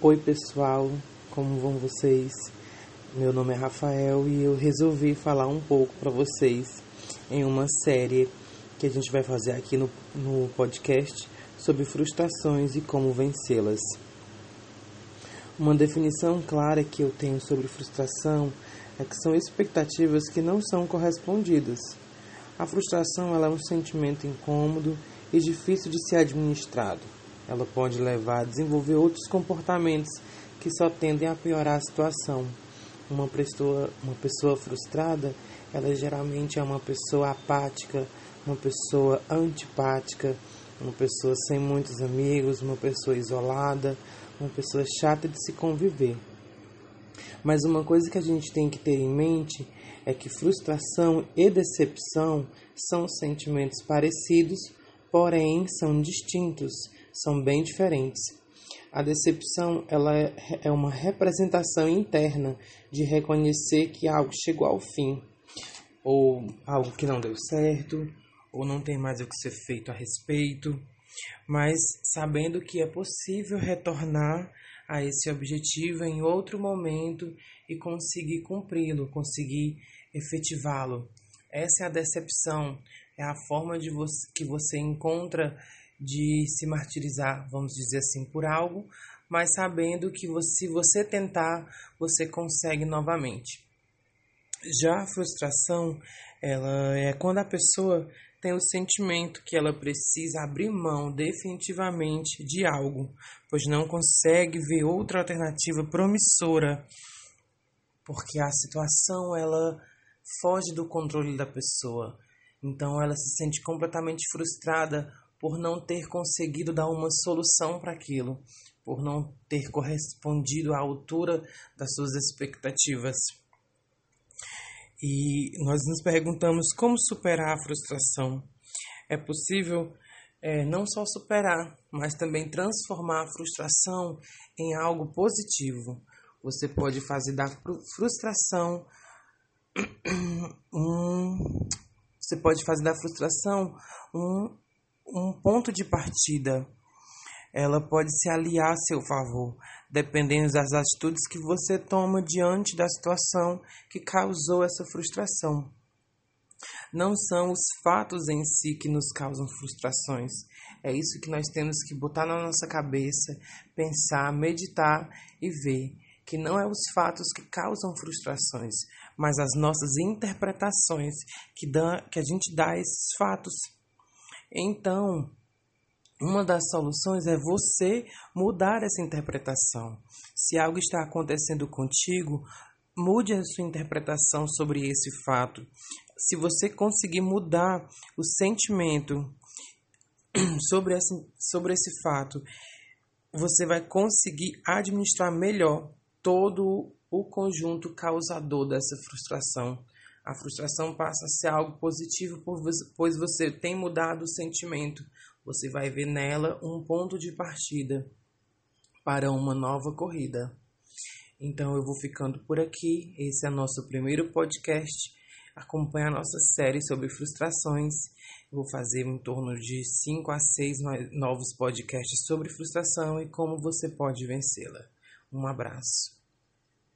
Oi pessoal, como vão vocês? Meu nome é Rafael e eu resolvi falar um pouco para vocês em uma série que a gente vai fazer aqui no, no podcast sobre frustrações e como vencê-las. Uma definição clara que eu tenho sobre frustração é que são expectativas que não são correspondidas. A frustração é um sentimento incômodo e difícil de ser administrado ela pode levar a desenvolver outros comportamentos que só tendem a piorar a situação. Uma pessoa, uma pessoa frustrada, ela geralmente é uma pessoa apática, uma pessoa antipática, uma pessoa sem muitos amigos, uma pessoa isolada, uma pessoa chata de se conviver. Mas uma coisa que a gente tem que ter em mente é que frustração e decepção são sentimentos parecidos, porém são distintos são bem diferentes. A decepção ela é, é uma representação interna de reconhecer que algo chegou ao fim, ou algo que não deu certo, ou não tem mais o que ser feito a respeito, mas sabendo que é possível retornar a esse objetivo em outro momento e conseguir cumpri-lo, conseguir efetivá-lo. Essa é a decepção, é a forma de você, que você encontra de se martirizar, vamos dizer assim, por algo, mas sabendo que você, se você tentar, você consegue novamente. Já a frustração, ela é quando a pessoa tem o sentimento que ela precisa abrir mão definitivamente de algo, pois não consegue ver outra alternativa promissora, porque a situação ela foge do controle da pessoa. Então ela se sente completamente frustrada por não ter conseguido dar uma solução para aquilo, por não ter correspondido à altura das suas expectativas. E nós nos perguntamos como superar a frustração. É possível é, não só superar, mas também transformar a frustração em algo positivo. Você pode fazer da frustração um, você pode fazer da frustração um um ponto de partida. Ela pode se aliar a seu favor, dependendo das atitudes que você toma diante da situação que causou essa frustração. Não são os fatos em si que nos causam frustrações. É isso que nós temos que botar na nossa cabeça, pensar, meditar e ver que não é os fatos que causam frustrações, mas as nossas interpretações que, dá, que a gente dá a esses fatos. Então, uma das soluções é você mudar essa interpretação. Se algo está acontecendo contigo, mude a sua interpretação sobre esse fato. Se você conseguir mudar o sentimento sobre esse, sobre esse fato, você vai conseguir administrar melhor todo o conjunto causador dessa frustração. A frustração passa a ser algo positivo, pois você tem mudado o sentimento. Você vai ver nela um ponto de partida para uma nova corrida. Então eu vou ficando por aqui. Esse é nosso primeiro podcast. Acompanhe a nossa série sobre frustrações. Eu vou fazer em torno de 5 a 6 novos podcasts sobre frustração e como você pode vencê-la. Um abraço.